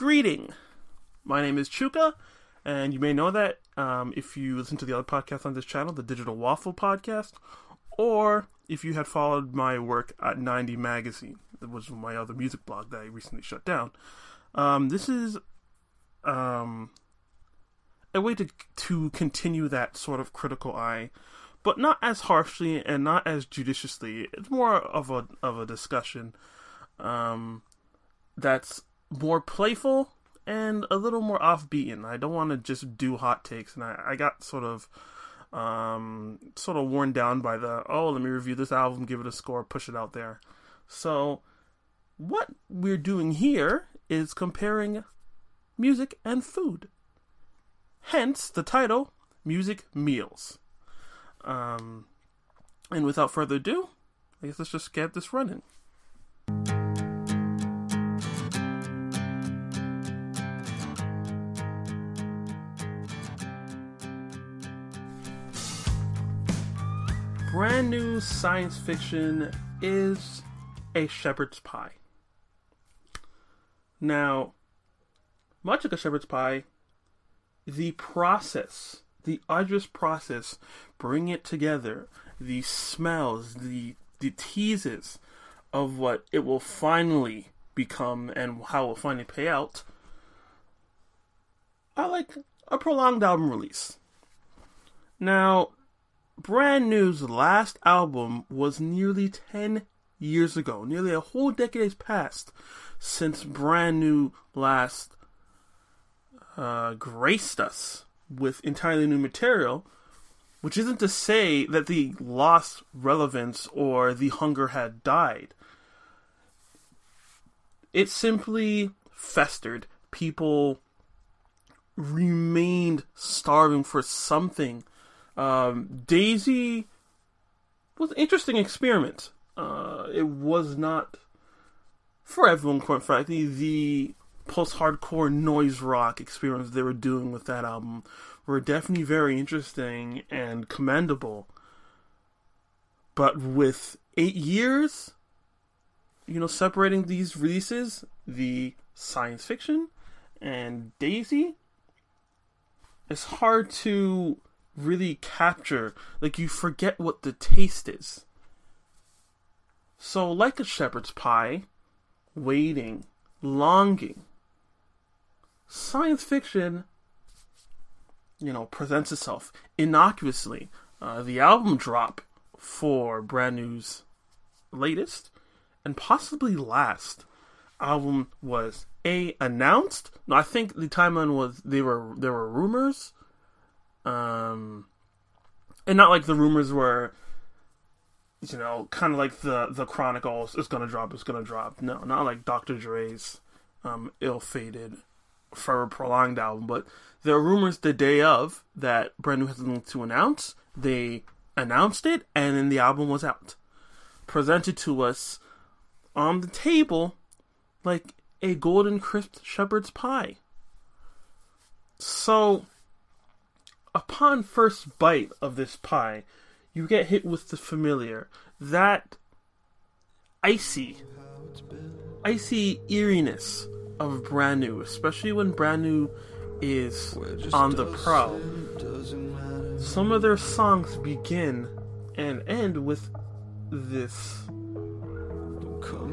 Greeting. My name is Chuka, and you may know that um, if you listen to the other podcast on this channel, the Digital Waffle Podcast, or if you had followed my work at 90 Magazine, that was my other music blog that I recently shut down. Um, this is um, a way to to continue that sort of critical eye, but not as harshly and not as judiciously. It's more of a of a discussion um, that's more playful and a little more offbeaten. I don't want to just do hot takes, and I, I got sort of um, sort of worn down by the oh, let me review this album, give it a score, push it out there. So, what we're doing here is comparing music and food. Hence the title, Music Meals. Um, and without further ado, I guess let's just get this running. Brand new science fiction is a shepherd's pie. Now, much like a shepherd's pie, the process, the arduous process, bring it together, the smells, the the teases of what it will finally become and how it will finally pay out, I like a prolonged album release. Now, Brand New's last album was nearly 10 years ago. Nearly a whole decade has passed since Brand New last uh, graced us with entirely new material, which isn't to say that the lost relevance or the hunger had died. It simply festered. People remained starving for something um, Daisy was an interesting experiment. Uh, it was not for everyone, quite frankly, the post-hardcore noise rock experience they were doing with that album were definitely very interesting and commendable. But with eight years, you know, separating these releases, the science fiction and Daisy, it's hard to really capture. Like you forget what the taste is. So, like a shepherd's pie, waiting, longing, science fiction, you know, presents itself innocuously. Uh, the album drop for Brand New's latest and possibly last album was a announced. No, I think the timeline was they were there were rumors um, and not like the rumors were, you know, kind of like the the Chronicles. It's gonna drop. It's gonna drop. No, not like Dr. Dre's um, ill-fated, forever prolonged album. But there are rumors the day of that Brand New has something to announce. They announced it, and then the album was out, presented to us on the table like a golden crisp shepherd's pie. So upon first bite of this pie, you get hit with the familiar. That icy, icy eeriness of brand new, especially when brand new is on the prowl. Some of their songs begin and end with this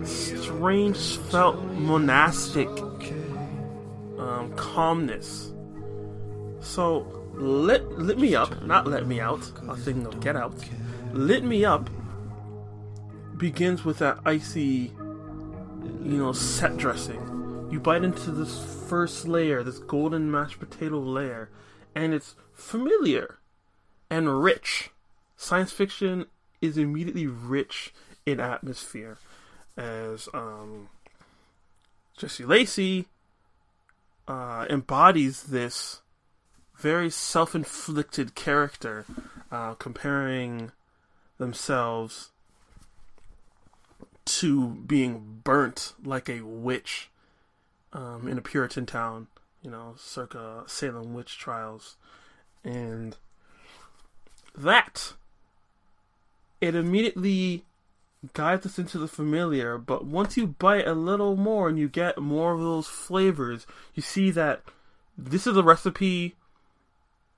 strange felt monastic um, calmness. So Lit, lit me up, not let me out. I think of get out. Lit me up begins with that icy, you know, set dressing. You bite into this first layer, this golden mashed potato layer, and it's familiar and rich. Science fiction is immediately rich in atmosphere, as um, Jesse Lacey uh, embodies this very self-inflicted character, uh, comparing themselves to being burnt like a witch um, in a Puritan town, you know, circa Salem witch trials, and that it immediately guides us into the familiar, but once you bite a little more and you get more of those flavors, you see that this is a recipe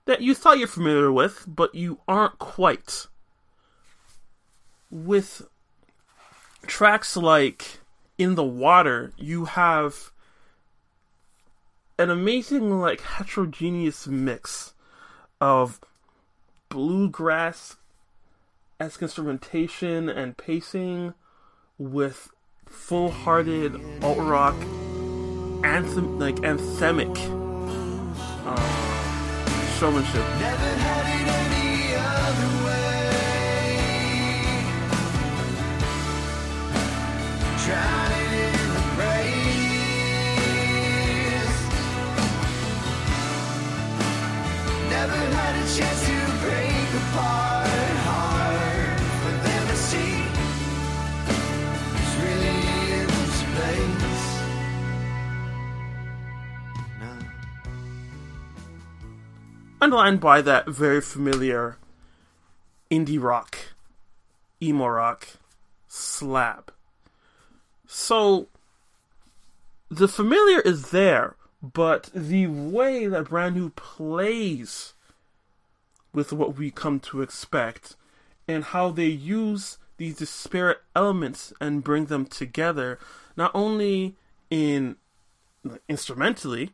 that you thought you're familiar with, but you aren't quite. With tracks like In the Water, you have an amazing, like, heterogeneous mix of bluegrass esque instrumentation and pacing with full hearted alt rock anthem like anthemic showmanship. Never had a chance to break apart. Underlined by that very familiar indie rock, emo rock, slap. So the familiar is there, but the way that Brand New plays with what we come to expect and how they use these disparate elements and bring them together, not only in instrumentally,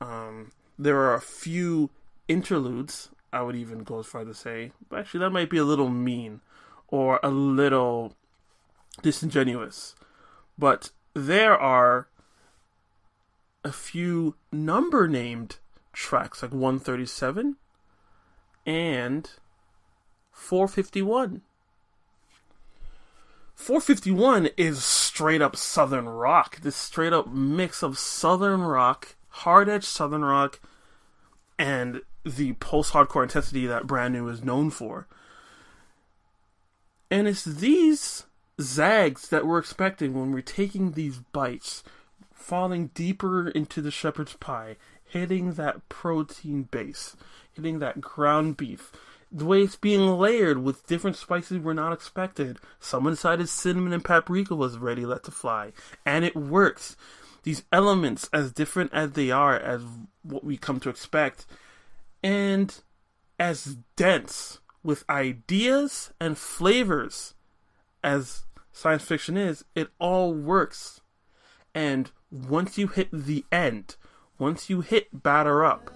um, there are a few interludes, I would even go as far to say, but actually that might be a little mean or a little disingenuous. But there are a few number named tracks, like 137 and 451. 451 is straight up southern rock. This straight up mix of southern rock, hard edge southern rock, and the post hardcore intensity that Brand New is known for. And it's these zags that we're expecting when we're taking these bites, falling deeper into the shepherd's pie, hitting that protein base, hitting that ground beef. The way it's being layered with different spices we're not expected. Someone decided cinnamon and paprika was ready let to fly. And it works. These elements, as different as they are as what we come to expect, and as dense with ideas and flavors as science fiction is, it all works. And once you hit the end, once you hit batter up,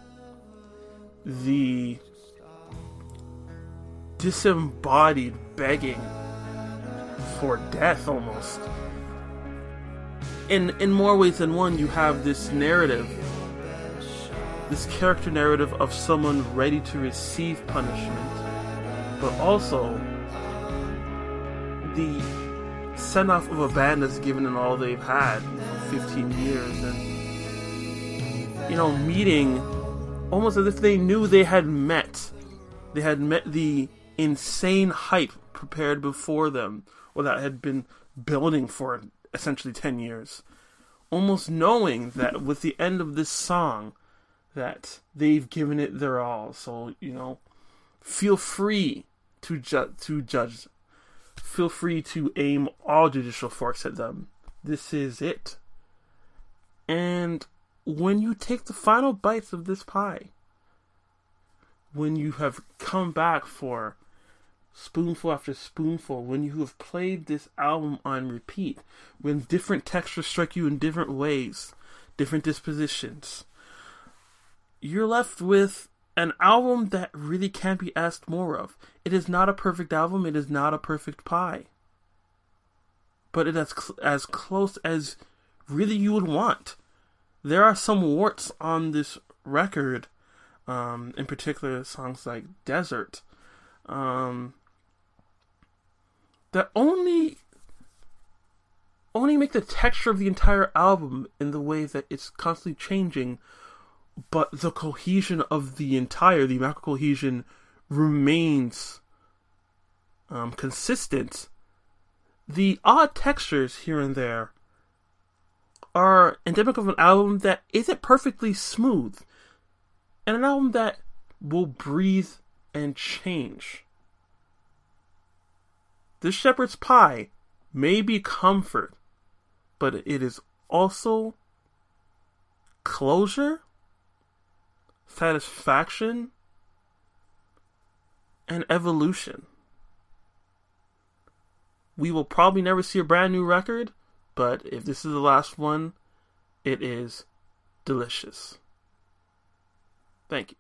the disembodied begging for death almost. In in more ways than one, you have this narrative, this character narrative of someone ready to receive punishment, but also the send off of a band that's given in all they've had for 15 years and you know meeting almost as if they knew they had met. They had met the insane hype prepared before them or that had been building for essentially 10 years. Almost knowing that with the end of this song that they've given it their all so you know feel free to ju- to judge feel free to aim all judicial force at them. This is it. And when you take the final bites of this pie, when you have come back for spoonful after spoonful, when you have played this album on repeat, when different textures strike you in different ways, different dispositions, you're left with an album that really can't be asked more of. It is not a perfect album. It is not a perfect pie. But it is cl- as close as really you would want. There are some warts on this record, um, in particular songs like Desert, um, that only only make the texture of the entire album in the way that it's constantly changing but the cohesion of the entire, the macro cohesion, remains um, consistent. The odd textures here and there are endemic of an album that isn't perfectly smooth, and an album that will breathe and change. The Shepherd's Pie may be comfort, but it is also closure, satisfaction, and evolution. We will probably never see a brand new record, but if this is the last one, it is delicious. Thank you.